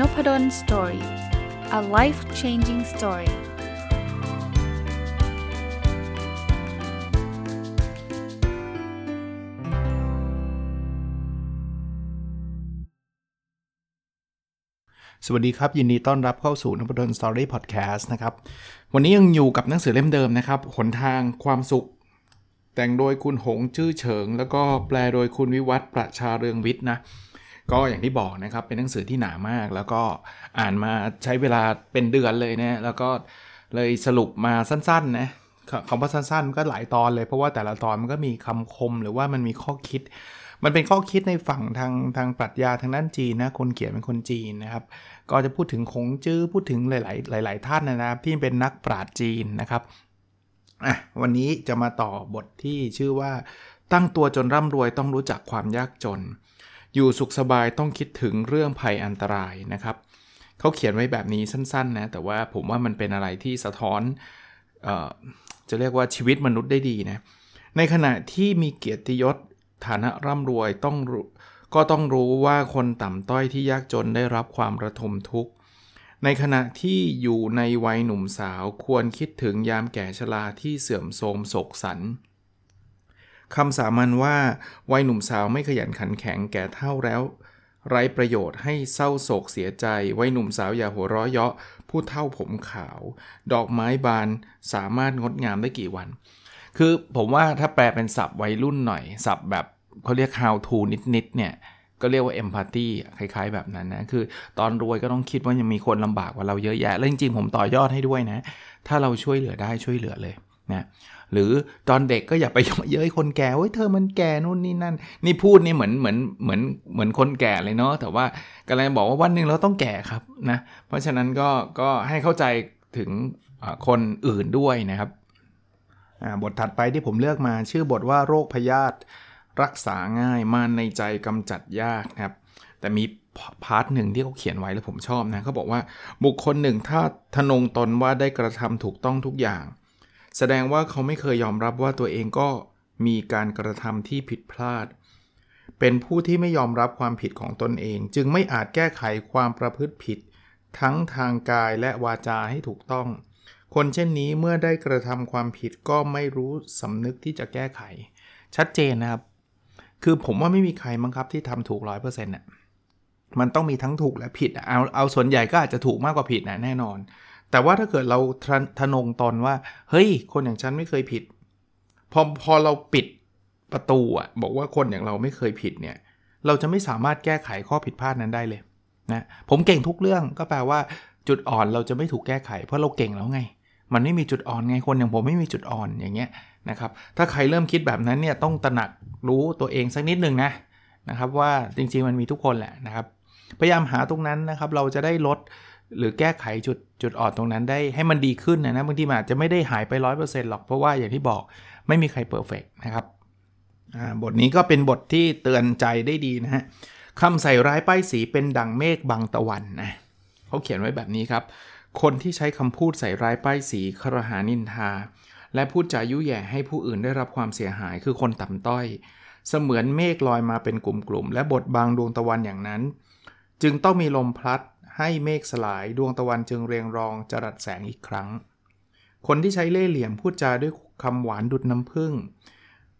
Nopadol's Story a life changing story สวัสดีครับ ยินดีต้อนรับเข้าสู่นพดล Story พอดแคสต์นะครับ วันนี้ยังอยู่กับหนังสือเล่มเดิมนะครับ หนทางความสุข แต่งโดยคุณหงชื่อเฉิง แล้วก็แปลโดยคุณวิวัฒน์ประชาเรืองวิทย์นะ ก็อย่างที่บอกนะครับเป็นหนังสือที่หนามาก แล้วก็อ่านมาใช้เวลาเป็นเดือนเลยนะแล้วก็เลยสรุปมาสั้นๆนะคำว่าสั้นๆก็หลายตอนเลยเพราะว่าแต่ละตอนมันก็มีคำคมหรือว่ามันมีข้อคิด มันเป็นข้อคิดในฝั่งทางทางปรัชญาทางด้านจีนนะคนเขียนเป็นคนจีนนะครับ ก็จะพูดถึงคงจื้อพูดถึงหลาย ๆ หลาย ๆ ท่านนะครับ ที่เป็นนักปราชญ์จีนนะครับอะวันนี้จะมาต่อบทที่ชื่อว่าตั้งตัวจนร่ำรวยต้องรู้จักความยากจน อยู่สุขสบายต้องคิดถึงเรื่องภัยอันตรายนะครับเขาเขียนไว้แบบนี้สั้นๆนะแต่ว่าผมว่ามันเป็นอะไรที่สะท้อนออจะเรียกว่าชีวิตมนุษย์ได้ดีนะในขณะที่มีเกียรติยศฐานะร่ำรวยต้องก็ต้องรู้ว่าคนต่ำต้อยที่ยากจนได้รับความระทมทุกข์ ในขณะที่อยู่ในวัยหนุ่มสาวควรคิดถึงยามแก่ชราที่เสื่อมโทรมโศกสัน คำสามัญว่าวัยหนุ่มสาวไม่ขยันขันแข็งแก่เท่าแล้ว ไร้ประโยชน์ให้เศร้าโศกเสียใจวัยหนุ่มสาวอย่าหัวเราะเยาะผู้เท่าผมขาว ดอกไม้บานสามารถงดงามได้กี่วัน คือผมว่าถ้าแปลเป็นศัพท์วัยรุ่นหน่อยศัพท์แบบเขาเรียก how to นิดๆเนี่ยก็เรียกว่า empathy คล้ายๆ แบบนั้นนะ คือตอนรวยก็ต้องคิดว่ายังมีคนลำบากกว่าเราเยอะแยะ แล้วจริงๆ ผมต่อยอดให้ด้วยนะ ถ้าเราช่วยเหลือได้ช่วยเหลือเลยนะ หรือตอนเด็กก็อย่าไปเย้ยคนแก่เฮ้ยเธอมันแก่นู่นนี่นั่น นี่พูดนี่เหมือนเหมือนเหมือนเหมือนคนแก่เลยเนาะแต่ว่ากำลังบอกว่าวันหนึ่งเราต้องแก่ครับนะเพราะฉะนั้นก็ก็ให้เข้าใจถึงคนอื่นด้วยนะครับบทถัดไปที่ผมเลือกมาชื่อบทว่าโรคพยาธิรักษาง่ายมารในใจกำจัดยากครับ แต่มี part หนึ่งที่เขาเขียนไว้แล้วผมชอบนะเขาบอกว่าบุคคลหนึ่งถ้าทนงตนว่าได้กระทำถูกต้องทุกอย่าง แสดงว่าเขาไม่เคยยอมรับว่าตัวเองก็มีการกระทำที่ผิดพลาด เป็นผู้ที่ไม่ยอมรับความผิดของตนเอง จึงไม่อาจแก้ไขความประพฤติผิด ทั้งทางกายและวาจาให้ถูกต้อง คนเช่นนี้เมื่อได้กระทำความผิดก็ไม่รู้สำนึกที่จะแก้ไข ชัดเจนนะครับ คือผมว่าไม่มีใครมั้งครับที่ทำถูกร้อยเปอร์เซ็นต์น่ะมันต้องมีทั้งถูกและผิดเอาเอาส่วนใหญ่ก็อาจจะถูกมากกว่าผิดนะแน่นอน แต่ว่าถ้าเกิดเราทะนงตอนว่า เฮ้ย คนอย่างฉันไม่เคยผิด พอพอเราปิดประตูอะบอกว่าคนอย่างเราไม่เคยผิดเนี่ย เราจะไม่สามารถแก้ไขข้อผิดพลาดนั้นได้เลยนะผมเก่งทุกเรื่องก็แปลว่า จุดอ่อนเราจะไม่ถูกแก้ไข เพราะเราเก่งแล้วไง มันไม่มีจุดอ่อนไงคนอย่างผมไม่มีจุดอ่อนอย่างเงี้ยนะครับถ้าใครเริ่มคิดแบบนั้นเนี่ยต้องตระหนักรู้ตัวเองสักนิดนึงนะนะครับว่าจริงๆมันมีทุกคนแหละนะครับ พยายามหาตรงนั้นนะครับเราจะได้ลด หรือแก้ไขจุดจุดอ่อนตรงนั้นได้ให้มันดีขึ้นนะนะบางทีอาจจะไม่ได้หายไป 100%หรอกเพราะว่าอย่างที่บอกไม่มีใครเพอร์เฟกนะครับบทนี้ก็เป็นบทที่เตือนใจได้ดีนะฮะคำใส่ร้ายป้ายสีเป็นดังเมฆบังตะวันนะเขาเขียนไว้แบบนี้ครับ คนที่ใช้คำพูดใส่ร้ายป้ายสีครหานินทา และพูดจายุแย่ให้ผู้อื่นได้รับความเสียหายคือคนต่ำต้อย เสมือนเมฆลอยมาเป็นกลุ่มๆและบทบางดวงตะวันอย่างนั้น จึงต้องมีลมพลัด ให้เมฆสลายดวงตะวันจึงเรียงรองจรัสแสงอีกครั้ง คนที่ใช้เล่ห์เหลี่ยมพูดจาด้วยคำหวานดุดน้ำผึ้ง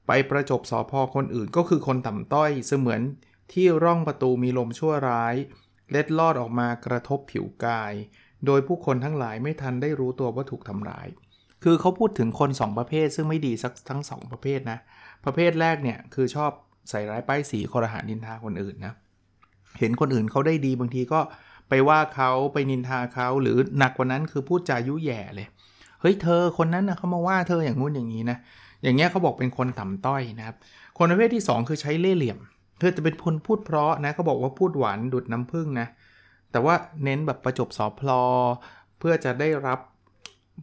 ไปประจบสอพอคนอื่นก็คือคนต่ำต้อยเสมือนที่ร่องประตูมีลมชั่วร้าย เล็ดลอดออกมากระทบผิวกาย โดยผู้คนทั้งหลายไม่ทันได้รู้ตัวว่าถูกทำร้าย คือเขาพูดถึงคน 2 ประเภทซึ่งไม่ดีสักทั้ง 2 ประเภทนะ ประเภทแรกเนี่ยคือชอบใส่ร้ายป้ายสีคอรหานินทาคนอื่นนะ เห็นคนอื่นเขาได้ดีบางทีก็ ไปว่าเขาไปนินทาเขาหรือหนักกว่านั้นคือพูดจายุแย่เลย เฮ้ยเธอคนนั้นนะเขามาว่าเธออย่างงู้นอย่างนี้นะ อย่างเงี้ยเขาบอกเป็นคนต่ำต้อยนะครับ คนประเภทที่ 2 คือใช้เล่ห์เหลี่ยม เธอจะเป็นคนพูดเพราะนะเขาบอกว่าพูดหวานดุดน้ำผึ้งนะ แต่ว่าเน้นแบบประจบสอพลอ เพื่อจะได้รับ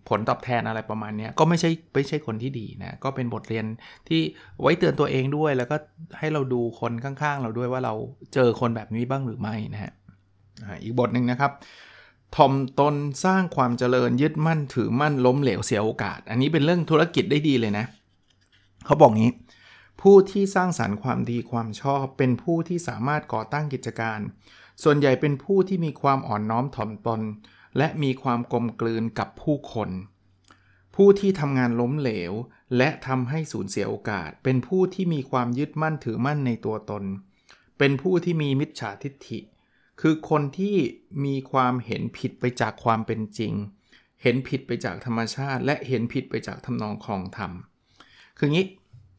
ผลตอบแทนอะไรประมาณนี้ก็ไม่ใช่ไม่ใช่คนที่ดีนะก็เป็นบทเรียนที่ไว้เตือนตัวเองด้วย แล้วก็ให้เราดูคนข้างๆ เราด้วยว่าเราเจอคนแบบนี้บ้างหรือไม่นะฮะ อีกบทหนึ่งนะครับทอมตนสร้างความเจริญยึดมั่นถือมั่นล้มเหลวเสียโอกาส อันนี้เป็นเรื่องธุรกิจได้ดีเลยนะ เขาบอกงี้ ผู้ที่สร้างสารรค์ความดีความชอบ เป็นผู้ที่สามารถก่อตั้งกิจการ ส่วนใหญ่เป็นผู้ที่มีความอ่อนน้อมถ่อมตน และมีความกลมกลืนกับผู้คน ผู้ที่ทำงานล้มเหลว และทำให้สูญเสียโอกาส เป็นผู้ที่มีความยึดมั่นถือมั่นในตัวตน เป็นผู้ที่มีมิจฉาทิฐิ คือคนที่มีความเห็นผิดไปจากความเป็นจริง เห็นผิดไปจากธรรมชาติ และเห็นผิดไปจากทำนองคลองธรรม คืองี้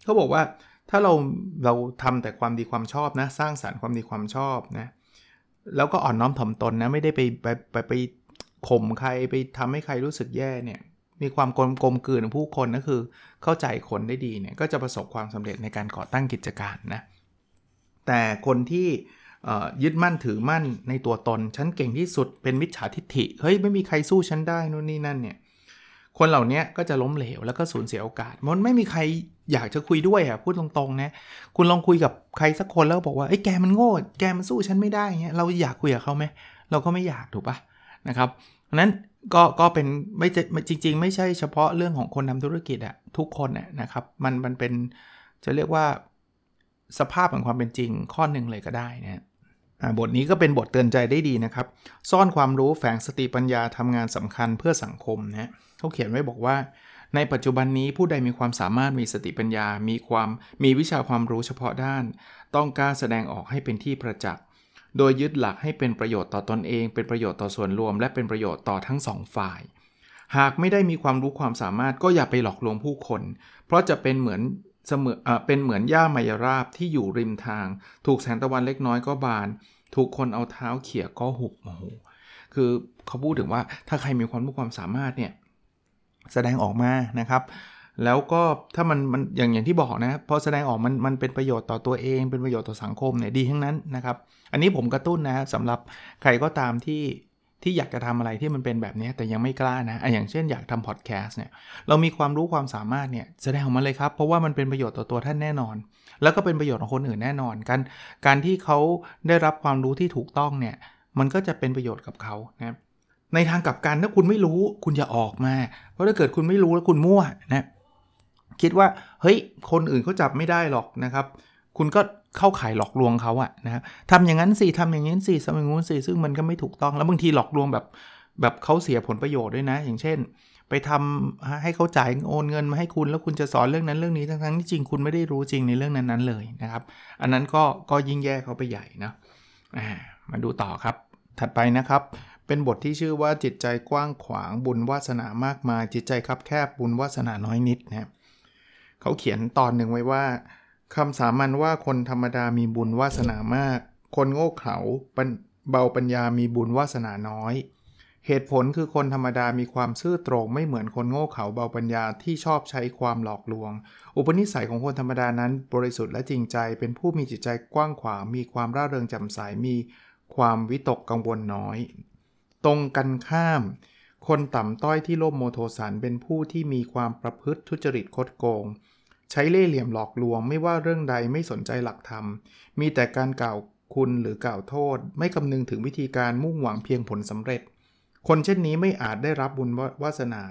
เขาบอกว่าถ้าเราเราทำแต่ความดีความชอบนะ สร้างสารรค์ความดีความชอบนะแล้วก็อ่อนน้อมถ่อมตนนะไม่ได้ไปไปไปไปข่มใครไปทำให้ใครรู้สึกแย่เนี่ยมีความกลมกลมกลืนผู้คนก็คือเข้าใจคนได้ดีเนี่ยก็จะประสบความสำเร็จในการก่อตั้งกิจการนะแต่คนที่ ยึดมั่นถือมั่นในตัวตน ฉันเก่งที่สุดเป็นมิจฉาทิฏฐิ เฮ้ย ไม่มีใครสู้ฉันได้นู่นนี่นั่นเนี่ย คนเหล่านี้ก็จะล้มเหลวแล้วก็สูญเสียโอกาส มันไม่มีใครอยากจะคุยด้วยอะพูดตรงๆนะ คุณลองคุยกับใครสักคนแล้วบอกว่าไอ้แกมันโง่ แกมันสู้ฉันไม่ได้เงี้ย เราอยากคุยกับเขาไหม เราก็ไม่อยากถูกปะนะครับนั้นก็ก็เป็นไม่จริง ๆ ไม่ใช่เฉพาะเรื่องของคนทาธุรกิจอะทุกคนน่ยนะครับมันมันเป็นจะเรียกว่าสภาพของความเป็นจริงข้อหนึ่งเลยก็ได้นะ บทนี้ก็เป็นบทเตือนใจได้ดีนะครับ ซ่อนความรู้แฝงสติปัญญาทำงานสำคัญเพื่อสังคมนะเขาเขียนไว้บอกว่า ในปัจจุบันนี้ผู้ใดมีความสามารถมีสติปัญญา มีความมีวิชาความรู้เฉพาะด้าน ต้องกล้าแสดงออกให้เป็นที่ประจักษ์โดยยึดหลักให้เป็นประโยชน์ต่อตอนเอง เป็นประโยชน์ต่อส่วนรวม และเป็นประโยชน์ต่อทั้งสองฝ่าย หากไม่ได้มีความรู้ความสามารถก็อย่าไปหลอกลวงผู้คน เพราะจะเป็นเหมือนเสมอเป็นเหมือนหญ้ามายราบที่อยู่ริมทาง ถูกแสงตะวันเล็กน้อยก็บาน ถูกคนเอาเท้าเขี่ยก็หุบโอ้โหคือเขาพูดถึงว่าถ้าใครมีความรู้ความสามารถเนี่ยแสดงออกมานะครับ แล้วก็ถ้ามันมันอย่างอย่างที่บอกนะพอแสดงออกมันมันเป็นประโยชน์ต่อตัวเองเป็นประโยชน์ต่อสังคมเนี่ยดีทั้งนั้นนะครับ อันนี้ผมกระตุ้นนะสำหรับใครก็ตามที่ ที่อยากจะทำอะไรที่มันเป็นแบบนี้แต่ยังไม่กล้านะอย่างเช่นอยากทำพอดแคสต์เนี่ยเรามีความรู้ความสามารถเนี่ยแสดงออกมาเลยครับ เพราะว่ามันเป็นประโยชน์ต่อตัวท่านแน่นอน แล้วก็เป็นประโยชน์ของคนอื่นแน่นอนการการที่เขาได้รับความรู้ที่ถูกต้องเนี่ยมันก็จะเป็นประโยชน์กับเขานะในทางกลับกันถ้าคุณไม่รู้คุณอย่าออกมา เพราะถ้าเกิดคุณไม่รู้แล้วคุณมั่วนะคิดว่าเฮ้ยคนอื่นเขาจับไม่ได้หรอกนะครับ คุณก็เข้าข่ายหลอกลวงเขาอะนะครับทำอย่างนั้นสิทำอย่างนี้สิทำอย่างนู้นสิซึ่งมันก็ไม่ถูกต้องแล้วบางทีหลอกลวงแบบแบบเขาเสียผลประโยชน์ด้วยนะ อย่างเช่น ไปทำให้เขาจ่ายโอนเงินมาให้คุณแล้วคุณจะสอนเรื่องนั้นเรื่องนี้ทั้งๆที่จริงคุณไม่ได้รู้จริงในเรื่องนั้นๆเลยนะครับ อันนั้นก็ก็ยิ่งแย่เขาไปใหญ่นะมาดูต่อครับ ถัดไปนะครับ เป็นบทที่ชื่อว่าจิตใจกว้างขวางบุญวาสนามากมาย จิตใจคับแคบบุญวาสนาน้อยนิดนะเขาเขียนตอนหนึ่งไว้ว่า คำสามัญว่าคนธรรมดามีบุญวาสนามาก คนโง่เขลาเบาปัญญามีบุญวาสนาน้อย เหตุผลคือคนธรรมดามีความซื่อตรงไม่เหมือนคนโง่เขลาเบาปัญญาที่ชอบใช้ความหลอกลวง อุปนิสัยของคนธรรมดานั้น บริสุทธิ์และจริงใจ เป็นผู้มีจิตใจกว้างขวางมีความร่าเริงจำใส มีความวิตกกังวลน้อย ตรงกันข้าม คนต่ำต้อยที่โลภโมโทสันเป็นผู้ที่มีความประพฤติทุจริตคดโกง ใช้เล่ห์เหลี่ยมหลอกลวง ไม่ว่าเรื่องใดไม่สนใจหลักธรรม มีแต่การกล่าวคุณหรือกล่าวโทษ ไม่คำนึงถึงวิธีการมุ่งหวังเพียงผลสำเร็จ คนเช่นนี้ไม่อาจได้รับบุญวาสนา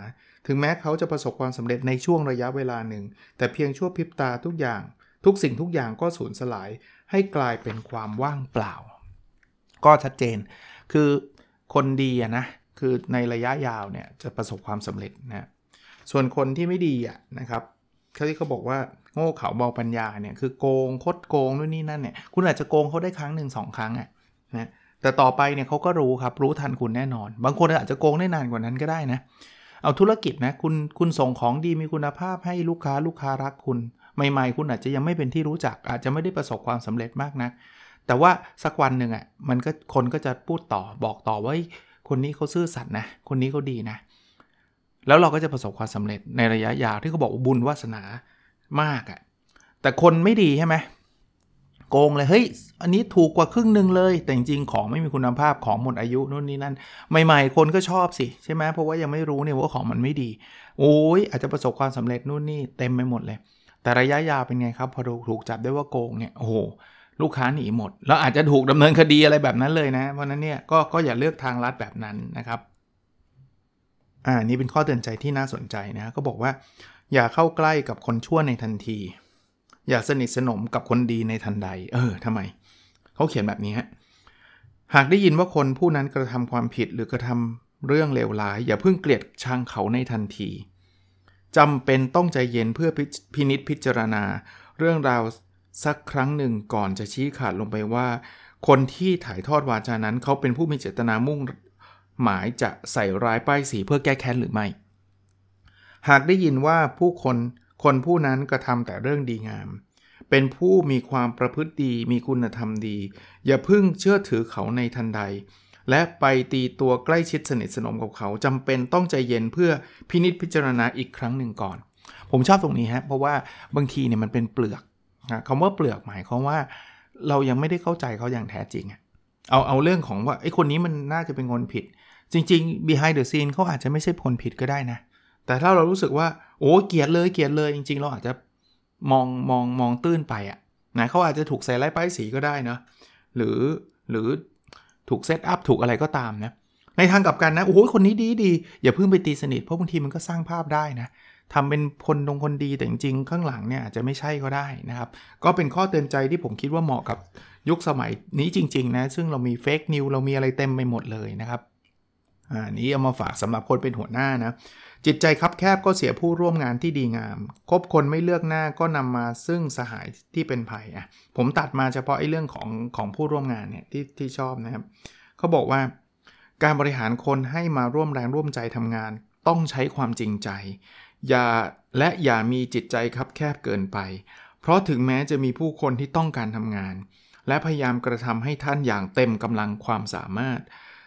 ถึงแม้เขาจะประสบความสำเร็จในช่วงระยะเวลาหนึ่ง แต่เพียงชั่วพริบตาทุกอย่าง ทุกสิ่งทุกอย่างก็สูญสลาย ให้กลายเป็นความว่างเปล่า ก็ชัดเจน คือคนดีนะคือในระยะยาวเนี่ยจะประสบความสำเร็จนะส่วนคนที่ไม่ดีอะนะครับ เขาที่เขาบอกว่าโง่เขาเบาปัญญาเนี่ยคือโกงคดโกงนู่นนี่นั่นเนี่ยคุณอาจจะโกงเขาได้ครั้งหนึ่งสองครั้งอะนะแต่ต่อไปเนี่ยเขาก็รู้ครับรู้ทันคุณแน่นอน บางคนอาจจะโกงได้นานกว่านั้นก็ได้นะเอาธุรกิจนะคุณคุณส่งของดีมีคุณภาพให้ลูกค้าลูกค้ารักคุณ ใหม่ๆ คุณอาจจะยังไม่เป็นที่รู้จัก อาจจะไม่ได้ประสบความสำเร็จมากนะแต่ว่าสักวันหนึ่งอะมันก็คนก็จะพูดต่อบอกต่อว่าคนนี้เขาซื่อสัตย์นะ คนนี้เขาดีนะ แล้วเราก็จะประสบความสำเร็จในระยะยาวที่เขาบอกบุญวาสนามากอะ่ะแต่คนไม่ดีใช่ไหมโกงเลยเฮ้ยอันนี้ถูกกว่าครึ่งหนึ่งเลย แต่จริงๆของไม่มีคุณภาพของหมดอายุนู่นนี่นั่นใหม่ๆ คนก็ชอบสิใช่ไหมเพราะว่ายังไม่รู้เนี่ยว่าของมันไม่ดี โอ้ยอาจจะประสบความสำเร็จนู่นนี่เต็มไปหมดเลย แต่ระยะยาวเป็นไงครับ พอถูกจับได้ว่าโกงเนี่ยโอ้โหลูกค้าหนีหมด แล้วอาจจะถูกดำเนินคดีอะไรแบบนั้นเลยนะ เพราะนั้นเนี่ยก็ก็อย่าเลือกทางลัดแบบนั้นนะครับ อ่านี่เป็นข้อเตือนใจที่น่าสนใจนะก็บอกว่า อย่าเข้าใกล้กับคนชั่วในทันที อย่าสนิทสนมกับคนดีในทันใด เออทำไม เขาเขียนแบบนี้ฮะหากได้ยินว่าคนผู้นั้นกระทำความผิดหรือกระทำเรื่องเลวร้าย อย่าเพิ่งเกลียดชังเขาในทันทีจำเป็นต้องใจเย็นเพื่อพินิษพิจารณา เรื่องราวสักครั้งหนึ่งก่อนจะชี้ขาดลงไปว่า คนที่ถ่ายทอดวาจานั้น เขาเป็นผู้มีเจตนามุ่ง หมายจะใส่ร้ายป้ายสีเพื่อแก้แค้นหรือไม่ หากได้ยินว่าผู้คนคนผู้นั้นกระทำแต่เรื่องดีงาม เป็นผู้มีความประพฤติดีมีคุณธรรมดี อย่าพึ่งเชื่อถือเขาในทันใด และไปตีตัวใกล้ชิดสนิทสนมกับเขาจำเป็นต้องใจเย็นเพื่อพินิษพิจารณาอีกครั้งหนึ่งก่อน ผมชอบตรงนี้ฮะเพราะว่าบางทีเนี่ยมันเป็นเปลือกคำว่าเปลือกหมายความว่า เรายังไม่ได้เข้าใจเขาอย่างแท้จริงเอาเอาเรื่องของว่าไอ้คนนี้มันน่าจะเป็นคนผิด จริง ๆ behind the scene เขาอาจจะไม่ใช่คนผิดก็ได้นะ แต่ถ้าเรารู้สึกว่า โอ้เกลียดเลยเกลียดเลยจริง ๆ เราอาจจะมองมองมองตื้นไปอะนะเขาอาจจะถูกใส่ไล่ป้ายสีก็ได้นะหรือหรือถูกเซตอัพถูกอะไรก็ตามนะในทางกลับกันนะโอ้คนนี้ดีดีอย่าเพิ่งไปตีสนิทเพราะบางทีมันก็สร้างภาพได้นะทำเป็นคนดงคนดีแต่จริงๆข้างหลังเนี่ยอาจจะไม่ใช่ก็ได้นะครับ ก็เป็นข้อเตือนใจที่ผมคิดว่าเหมาะกับยุคสมัยนี้จริง ๆ นะ ซึ่งเรามีเฟกนิวเรามีอะไรเต็มไปหมดเลยนะครับ อ่านี้เอามาฝากสำหรับคนเป็นหัวหน้านะ จิตใจคับแคบก็เสียผู้ร่วมงานที่ดีงาม คบคนไม่เลือกหน้าก็นำมาซึ่งสหายที่เป็นภัยอะผมตัดมาเฉพาะไอ้เรื่องของของผู้ร่วมงานเนี่ยที่ที่ชอบนะครับเขาบอกว่า การบริหารคนให้มาร่วมแรงร่วมใจทำงาน ต้องใช้ความจริงใจ อย่าและอย่ามีจิตใจคับแคบเกินไป เพราะถึงแม้จะมีผู้คนที่ต้องการทำงาน และพยายามกระทำให้ท่านอย่างเต็มกำลังความสามารถ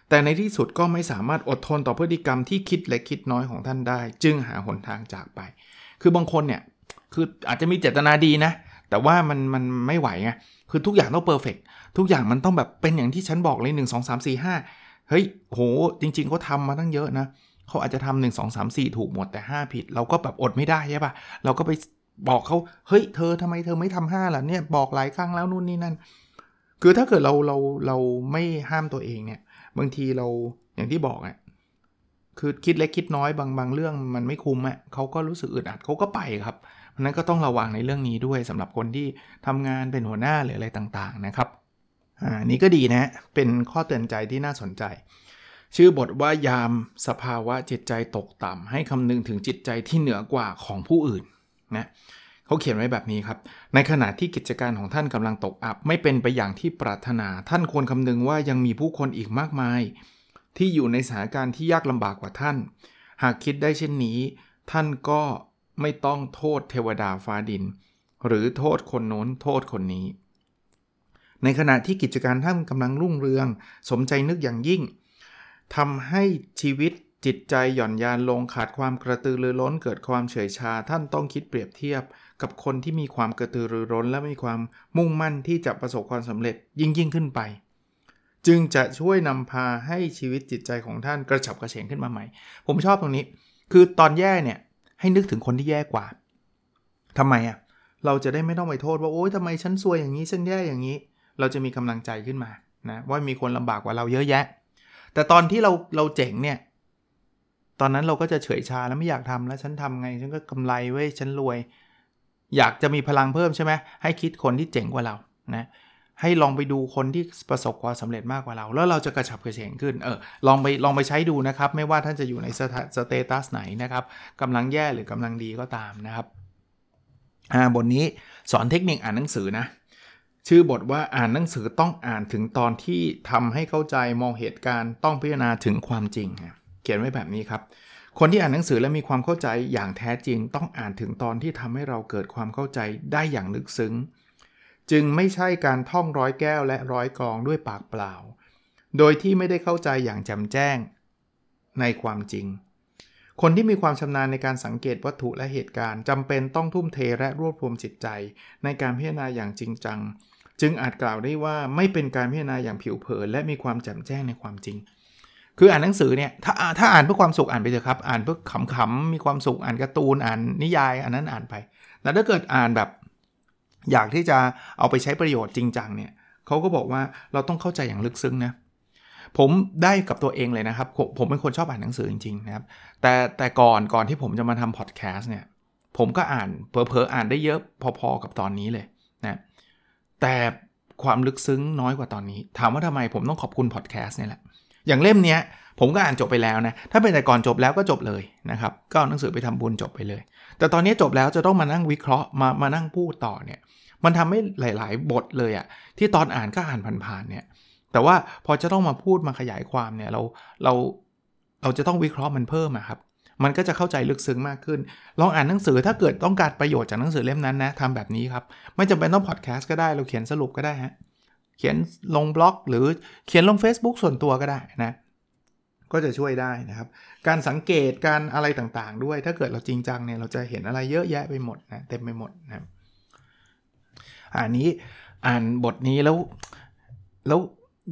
แต่ในที่สุดก็ไม่สามารถอดทนต่อพฤติกรรมที่คิดและคิดน้อยของท่านได้ จึงหาหนทางจากไป คือบางคนเนี่ยคืออาจจะมีเจตนาดีนะ แต่ว่ามันมันไม่ไหวไงคือทุกอย่างต้องเพอร์เฟกทุกอย่างมันต้องแบบเป็นอย่างที่ฉันบอกเลย 1 2 3 4 5 เฮ้ยโห จริงๆเขาทำมาตั้งเยอะนะเขาอาจจะทำหนึ่งสองสามสี่ถูกหมดแต่ 5 ผิด เราก็แบบอดไม่ได้ใช่ปะเราก็ไปบอกเขาเฮ้ยเธอทำไมเธอไม่ทำห้าล่ะเนี่ยบอกหลายครั้งแล้วนู่นนี่นั่น คือถ้าเกิดเราเราเราไม่ห้ามตัวเองเนี่ย บางทีเราอย่างที่บอกอะ่ะคือคิดเล็กคิดน้อยบางบางเรื่องมันไม่คุ้มอะ่ะเขาก็รู้สึกอึดอัดเขาก็ไปครับเพราะนั้นก็ต้องระวังในเรื่องนี้ด้วยสำหรับคนที่ทำงานเป็นหัวหน้าหรืออะไรต่างๆนะครับอ่านี้ก็ดีนะเป็นข้อเตือนใจที่น่าสนใจ ชื่อบทว่ายามสภาวะจิตใจตกต่ำให้คำนึงถึงจิตใจที่เหนือกว่าของผู้อื่นนะ เขาเขียนไว้แบบนี้ครับ ในขณะที่กิจการของท่านกำลังตกอับ ไม่เป็นไปอย่างที่ปรารถนา ท่านควรคำนึงว่ายังมีผู้คนอีกมากมาย ที่อยู่ในสถานการณ์ที่ยากลำบากกว่าท่าน หากคิดได้เช่นนี้ ท่านก็ไม่ต้องโทษเทวดาฟ้าดิน หรือโทษคนโน้นโทษคนนี้ ในขณะที่กิจการท่านกำลังรุ่งเรือง สมใจนึกอย่างยิ่งทำให้ชีวิตจิตใจหย่อนยานลงขาดความกระตือรือร้นเกิดความเฉยชา ท่านต้องคิดเปรียบเทียบ กับคนที่มีความกระตือรือร้น และมีความมุ่งมั่นที่จะประสบความสำเร็จยิ่งยิ่งขึ้นไป จึงจะช่วยนำพาให้ชีวิตจิตใจของท่านกระฉับกระเฉงขึ้นมาใหม่ ผมชอบตรงนี้ คือตอนแย่เนี่ยให้นึกถึงคนที่แย่กว่าทำไมอะ่ะเราจะได้ไม่ต้องไปโทษว่าโอ๊ยทำไมฉันซวยอย่างนี้ฉันแย่อย่างนี้ เราจะมีกำลังใจขึ้นมานะว่ามีคนลำบากกว่าเราเยอะแยะ แต่ตอนที่เราเราเจ๋งเนี่ยตอนนั้นเราก็จะเฉยชาแล้วไม่อยากทำแล้วฉันทำไง ฉันก็กำไรเว้ยฉันรวย อยากจะมีพลังเพิ่มใช่ไหมให้คิดคนที่เจ๋งกว่าเรานะให้ลองไปดูคนที่ประสบความสำเร็จมากกว่าเรา แล้วเราจะกระฉับกระเฉงขึ้นเออลองไปลองไปใช้ดูนะครับ ไม่ว่าท่านจะอยู่ในสเตตัสไหนนะครับกำลังแย่หรือกำลังดีก็ตามนะครับอ่าบทนี้สอนเทคนิคอ่านหนังสือนะชื่อบทว่าอ่านหนังสือต้องอ่านถึงตอนที่ทำให้เข้าใจมองเหตุการณ์ต้องพิจารณาถึงความจริง เขียนไว้แบบนี้ครับ คนที่อ่านหนังสือและมีความเข้าใจอย่างแท้จริง ต้องอ่านถึงตอนที่ทำให้เราเกิดความเข้าใจได้อย่างลึกซึ้ง จึงไม่ใช่การท่องร้อยแก้วและร้อยกรองด้วยปากเปล่า โดยที่ไม่ได้เข้าใจอย่างแจ่มแจ้งในความจริง คนที่มีความชำนาญในการสังเกตวัตถุและเหตุการณ์จำเป็นต้องทุ่มเทและรวบรวมจิตใจ ในการพิจารณาอย่างจริงจัง จึงอาจกล่าวได้ว่าไม่เป็นการพิจารณาอย่างผิวเผิน และมีความแจ่มแจ้งในความจริง คืออ่านหนังสือเนี่ยถ้าถ้าอ่านเพื่อความสุขอ่านไปเถอะครับ อ่านเพื่อขำๆมีความสุขอ่านการ์ตูนอ่านนิยาย อันนั้นอ่านไป แต่ถ้าเกิดอ่านแบบ อยากที่จะเอาไปใช้ประโยชน์จริงจังเนี่ยเขาก็บอกว่าเราต้องเข้าใจอย่างลึกซึ้งนะผมได้กับตัวเองเลยนะครับผมเป็นคนชอบอ่านหนังสือจริงๆนะครับ แต่แต่ก่อนก่อนที่ผมจะมาทำพอดแคสต์เนี่ย ผมก็อ่านเพอเพออ่านได้เยอะพอๆกับตอนนี้เลยนะแต่ความลึกซึ้งน้อยกว่าตอนนี้ ถามว่าทำไมผมต้องขอบคุณพอดแคสต์เนี่ยแหละ อย่างเล่มเนี้ยผมก็อ่านจบไปแล้วนะ ถ้าเป็นแต่ก่อนจบแล้วก็จบเลยนะครับ ก็เอาหนังสือไปทำบุญจบไปเลย แต่ตอนนี้จบแล้วจะต้องมานั่งวิเคราะห์มามานั่งพูดต่อเนี่ย มันทำให้หลาย ๆ บทเลยอะที่ตอนอ่านก็อ่านผ่านๆเนี่ย แต่ว่าพอจะต้องมาพูดมาขยายความเนี่ยเราเราเราจะต้องวิเคราะห์มันเพิ่มอะครับ มันก็จะเข้าใจลึกซึ้งมากขึ้น ลองอ่านหนังสือถ้าเกิดต้องการประโยชน์จากหนังสือเล่มนั้นนะทำแบบนี้ครับ ไม่จำเป็นต้องพอดแคสต์ก็ได้ เราเขียนสรุปก็ได้ฮะ เขียนลงบล็อก หรือเขียนลง Facebook ส่วนตัวก็ได้นะ ก็จะช่วยได้นะครับ การสังเกตการอะไรต่างๆ ด้วย ถ้าเกิดเราจริงจังเนี่ยเราจะเห็นอะไรเยอะแยะไปหมดนะเต็มไปหมดนะอันนี้อ่านบทนี้แล้วแล้ว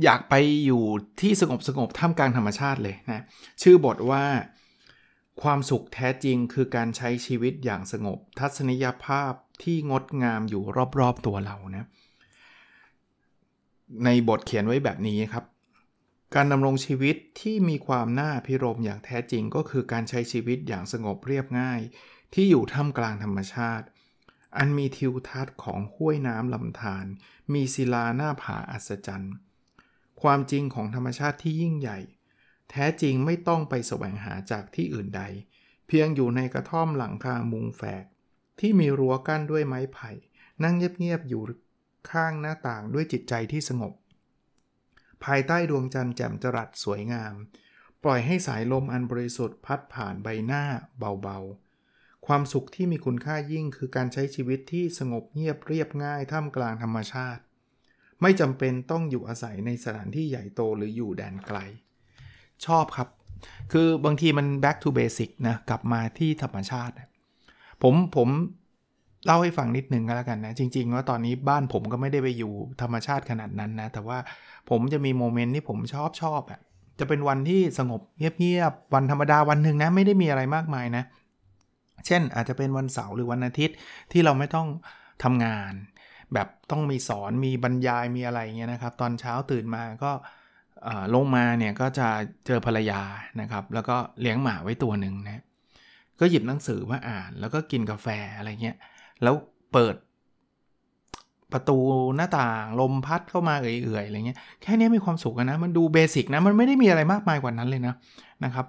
อยากไปอยู่ที่สงบสงบท่ามกลางธรรมชาติเลยนะชื่อบทว่าความสุขแท้จริงคือการใช้ชีวิตอย่างสงบ ทัศนียภาพที่งดงามอยู่รอบๆตัวเรานะ ในบทเขียนไว้แบบนี้ครับ การดำรงชีวิตที่มีความน่าพิรมอย่างแท้จริงก็คือการใช้ชีวิตอย่างสงบเรียบง่าย ที่อยู่ท่ามกลางธรรมชาติ อันมีทิวทัศน์ของห้วยน้ำลำธารมีศิลาหน้าผาอัศจรรย์ ความจริงของธรรมชาติที่ยิ่งใหญ่ แท้จริงไม่ต้องไปแสวงหาจากที่อื่นใด เพียงอยู่ในกระท่อมหลังคามุงแฝก ที่มีรั้วกั้นด้วยไม้ไผ่ นั่งเงียบๆอยู่ ข้างหน้าต่างด้วยจิตใจที่สงบ ภายใต้ดวงจันทร์แจ่มจรัสสวยงาม ปล่อยให้สายลมอันบริสุทธิ์พัดผ่านใบหน้าเบาๆ ความสุขที่มีคุณค่ายิ่งคือการใช้ชีวิตที่สงบเงียบเรียบง่ายท่ามกลางธรรมชาติ ไม่จำเป็นต้องอยู่อาศัยในสถานที่ใหญ่โตหรืออยู่แดนไกล ชอบครับ คือบางทีมัน back to basic นะกลับมาที่ธรรมชาติ ผมผม เล่าให้ฟังนิดนึงก็แล้วกันนะ จริง ๆ ว่าตอนนี้บ้านผมก็ไม่ได้ไปอยู่ธรรมชาติขนาดนั้นนะ แต่ว่าผมจะมีโมเมนต์ที่ผมชอบชอบอะ่ะจะเป็นวันที่สงบเงียบๆวันธรรมดาวันหนึ่งนะ ไม่ได้มีอะไรมากมายนะ เช่นอาจจะเป็นวันเสาร์หรือวันอาทิตย์ที่เราไม่ต้องทำงาน แบบต้องมีสอนมีบรรยายมีอะไรเงี้ยนะครับ ตอนเช้าตื่นมาก็ลงมาเนี่ยก็จะเจอภรรยานะครับ แล้วก็เลี้ยงหมาไว้ตัวหนึ่งนะก็หยิบหนังสือมาอ่าน แล้วก็กินกาแฟอะไรเงี้ย แล้วเปิด ประตูหน้าต่างลมพัดเข้ามาเอื่อยๆอะไรเงี้ยแค่นี้มีความสุขนะ มันดูเบสิกนะ มันไม่ได้มีอะไรมากมายกว่านั้นเลยนะนะครับ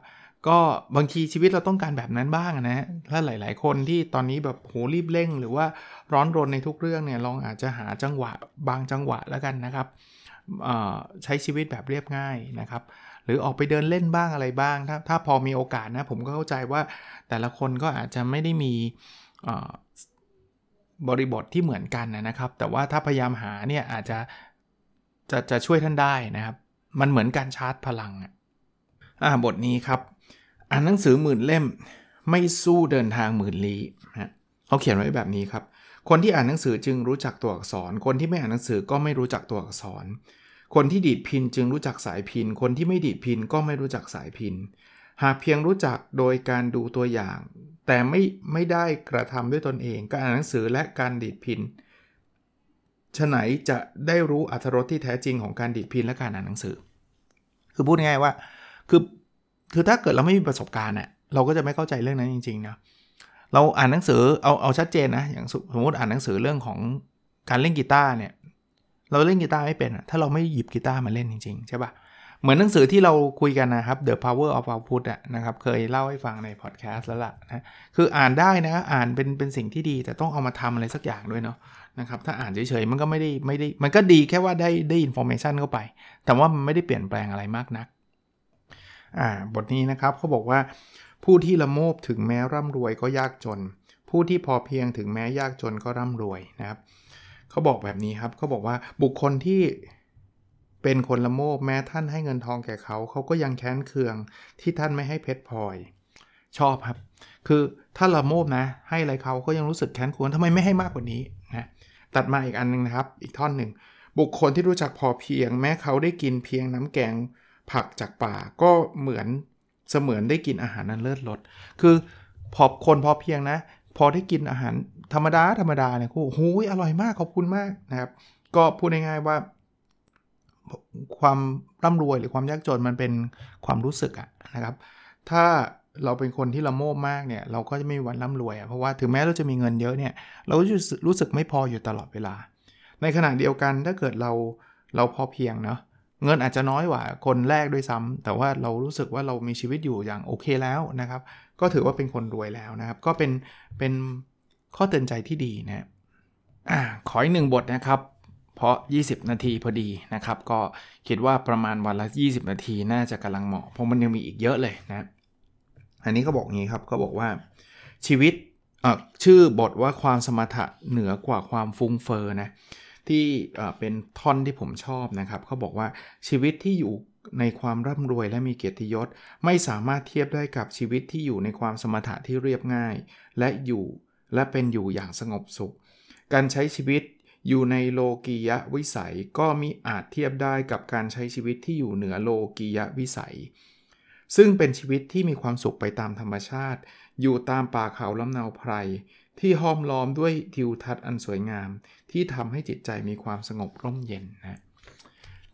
ก็บางทีชีวิตเราต้องการแบบนั้นบ้างนะถ้าหลาย ๆ คนที่ตอนนี้แบบโหรีบเร่ง หรือว่าร้อนรนในทุกเรื่องเนี่ยลองอาจจะหาจังหวะบางจังหวะแล้วกันนะครับใช้ชีวิตแบบเรียบง่ายนะครับ หรือออกไปเดินเล่นบ้างอะไรบ้าง ถ้าถ้าพอมีโอกาสนะผมก็เข้าใจว่าแต่ละคนก็อาจจะไม่ได้มี บริบทที่เหมือนกันนะครับ แต่ว่าถ้าพยายามหาเนี่ยอาจจะจะจะช่วยท่านได้นะครับ มันเหมือนการชาร์จพลังอ่าบทนี้ครับ อ่านหนังสือหมื่นเล่มไม่สู้เดินทางหมื่นลี้นะเขาเขียนไว้แบบนี้ครับ คนที่อ่านหนังสือจึงรู้จักตัวอักษร คนที่ไม่อ่านหนังสือก็ไม่รู้จักตัวอักษร คนที่ดีดพินจึงรู้จักสายพิน คนที่ไม่ดีดพินก็ไม่รู้จักสายพิน หากเพียงรู้จักโดยการดูตัวอย่าง แต่ไม่ไม่ได้กระทำด้วยตนเอง การอ่านหนังสือและการดีดพินฉไหนจะได้รู้อัธรสที่แท้จริงของการดีดพินและการอ่านหนังสือ คือพูดง่ายว่าคือคือถ้าเกิดเราไม่มีประสบการณ์เนี่ยเราก็จะไม่เข้าใจเรื่องนั้นจริงๆนะเราอ่านหนังสือเอาเอาชัดเจนนะอย่างสมมติอ่านหนังสือเรื่องของการเล่นกีตาร์เนี่ยเราเล่นกีตาร์ไม่เป็นถ้าเราไม่หยิบกีตาร์มาเล่นจริงๆใช่ปะ เหมือนหนังสือที่เราคุยกันนะครับ The Power of Output อะนะครับ เคยเล่าให้ฟังในพอดแคสต์แล้วล่ะนะคืออ่านได้นะอ่านเป็นเป็นสิ่งที่ดี แต่ต้องเอามาทำอะไรสักอย่างด้วยเนาะนะครับถ้าอ่านเฉยๆมันก็ไม่ได้ไม่ได้มันก็ดีแค่ว่าได้ได้ information เข้าไป แต่ว่ามันไม่ได้เปลี่ยนแปลงอะไรมากนักอ่าบทนี้นะครับเขาบอกว่า ผู้ที่ละโมบถึงแม้ร่ำรวยก็ยากจน ผู้ที่พอเพียงถึงแม้ยากจนก็ร่ำรวยนะครับเขาบอกแบบนี้ครับเขาบอกว่าบุคคลที่ เป็นคนละโมบแม้ท่านให้เงินทองแก่เขา เขาก็ยังแค้นเคืองที่ท่านไม่ให้เพชรพลอย ชอบครับ คือถ้าละโมบนะ ให้อะไรเขาก็ยังรู้สึกแค้นคืองทำไมไม่ให้มากกว่านี้นะตัดมาอีกอันนึงนะครับ อีกท่อนหนึ่งบุคคลที่รู้จักพอเพียง แม้เขาได้กินเพียงน้ำแกงผักจากป่าก็เหมือนเสมือนได้กินอาหารนั้นเลิศรสคือพอคนพอเพียงนะ พอได้กินอาหารธรรมดาธรรมดาเนี่ยโอ้โหอร่อยมากขอบคุณมากนะครับ ก็พูดง่ายๆว่า ความร่ำรวยหรือความยากจนมันเป็นความรู้สึกอะนะครับ ถ้าเราเป็นคนที่ละโมบมากเนี่ย เราก็จะไม่มีวันร่ำรวยอะเพราะว่าถึงแม้เราจะมีเงินเยอะเนี่ย เราก็รู้สึกไม่พออยู่ตลอดเวลา ในขณะเดียวกันถ้าเกิดเราเราพอเพียงเนาะเงินอาจจะน้อยกว่าคนแรกด้วยซ้ำแต่ว่าเรารู้สึกว่าเรามีชีวิตอยู่อย่างโอเคแล้วนะครับ ก็ถือว่าเป็นคนรวยแล้วนะครับ ก็เป็นเป็นข้อเตือนใจที่ดีนะอ่าขออีกหนึ่งบทนะครับ เพราะ 20 นาทีพอดีนะครับ ก็คิดว่าประมาณวันละ 20 นาทีน่าจะกำลังเหมาะ เพราะมันยังมีอีกเยอะเลยนะ อันนี้ก็บอกงี้ครับ ก็บอกว่าชีวิตชื่อบทว่าความสมถะเหนือกว่าความฟุ้งเฟอ้อนะ ที่เป็นท่อนที่ผมชอบนะครับเขาบอกว่าชีวิตที่อยู่ในความร่ำรวยและมีเกียรติยศ ไม่สามารถเทียบได้กับชีวิตที่อยู่ในความสมถะที่เรียบง่าย และอยู่และเป็นอยู่อย่างสงบสุข การใช้ชีวิต อยู่ในโลกียะวิสัยก็มิอาจเทียบได้กับการใช้ชีวิตที่อยู่เหนือโลกียะวิสัย ซึ่งเป็นชีวิตที่มีความสุขไปตามธรรมชาติ อยู่ตามป่าเขาลำนาไพร ที่ห้อมล้อมด้วยทิวทัศน์อันสวยงาม ที่ทำให้จิตใจมีความสงบร่มเย็นนะ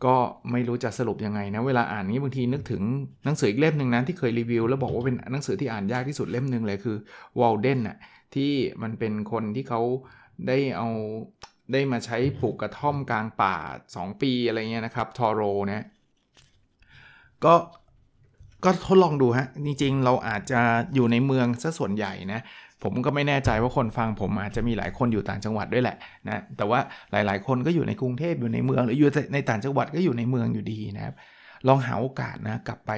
ก็ไม่รู้จะสรุปยังไงนะ เวลาอ่านนี้บางทีนึกถึงหนังสืออีกเล่มหนึ่งนะที่เคยรีวิว แล้วบอกว่าเป็นหนังสือที่อ่านยากที่สุดเล่มหนึ่งเลยคือวอลเดนน่ะที่มันเป็นคนที่เขาได้เอา ได้มาใช้ปลูกกระท่อมกลางป่า 2 ปีอะไรเงี้ยนะครับทอโรเนะก็ก็ทดลองดูฮะ จริงๆ เราอาจจะอยู่ในเมืองซะส่วนใหญ่นะ ผมก็ไม่แน่ใจว่าคนฟังผมอาจจะมีหลายคนอยู่ต่างจังหวัดด้วยแหละนะ แต่ว่าหลายๆ คนก็อยู่ในกรุงเทพอยู่ในเมืองหรืออยู่ในต่างจังหวัดก็อยู่ในเมืองอยู่ดีนะครับ ลองหาโอกาสนะกลับไป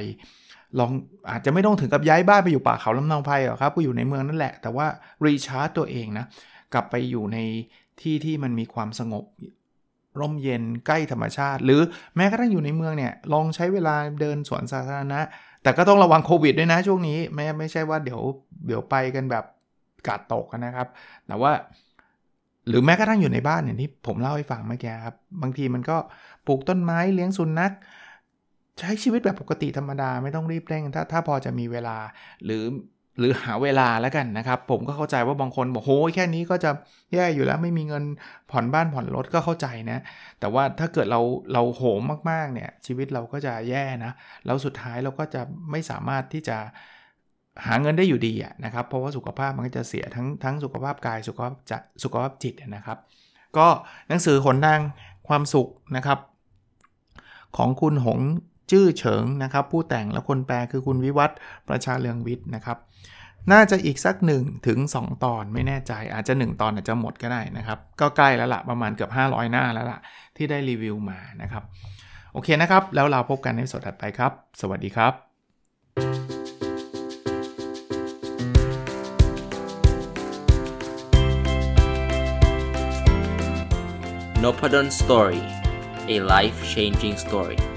ลองอาจจะไม่ต้องถึงกับย้ายบ้านไปอยู่ป่าเขาลำนาไพรหรอกครับก็อยู่ในเมืองนั่นแหละ แต่ว่ารีชาร์จตัวเองนะ กลับไปอยู่ใน ที่ที่มันมีความสงบ ร่มเย็นใกล้ธรรมชาติ หรือแม้กระทั่งอยู่ในเมืองเนี่ยลองใช้เวลาเดินสวนสาธารณะ แต่ก็ต้องระวังโควิดด้วยนะช่วงนี้ไม่ไม่ใช่ว่าเดี๋ยวเดี๋ยวไปกันแบบกาดตกนะครับ แต่ว่าหรือแม้กระทั่งอยู่ในบ้านอย่างที่ผมเล่าให้ฟังเมื่อกี้ครับ บางทีมันก็ปลูกต้นไม้เลี้ยงสุนัขใช้ชีวิตแบบปกติธรรมดาไม่ต้องรีบเร่งถ้าถ้าพอจะมีเวลา หรือ หรือหาเวลาแล้วกันนะครับ ผมก็เข้าใจว่าบางคนบอกโหแค่นี้ก็จะแย่อยู่แล้วไม่มีเงินผ่อนบ้านผ่อนรถก็เข้าใจนะ แต่ว่าถ้าเกิดเราเราโหมมากๆเนี่ยชีวิตเราก็จะแย่นะแล้วสุดท้ายเราก็จะไม่สามารถที่จะหาเงินได้อยู่ดีนะครับ เพราะว่าสุขภาพมันก็จะเสียทั้งทั้งสุขภาพกายสุขภาพจสุขภาพจิตนะครับ ก็หนังสือขนทางความสุขนะครับ ของคุณหง จื้อเฉิงนะครับ ผู้แต่งและคนแปลคือคุณวิวัฒประชาเลืองวิทย์นะครับ น่าจะอีกสัก1ถึง2ตอนไม่แน่ใจอาจจะ 1 ตอนอาจจะหมดก็ได้นะครับ ก็ใกล้แล้วละประมาณเกือบ 500 หน้าแล้วล่ะ ที่ได้รีวิวมานะครับ โอเคนะครับ แล้วเราพบกันในสดถัดไปครับ สวัสดีครับ n o p a d o n Story a life changing story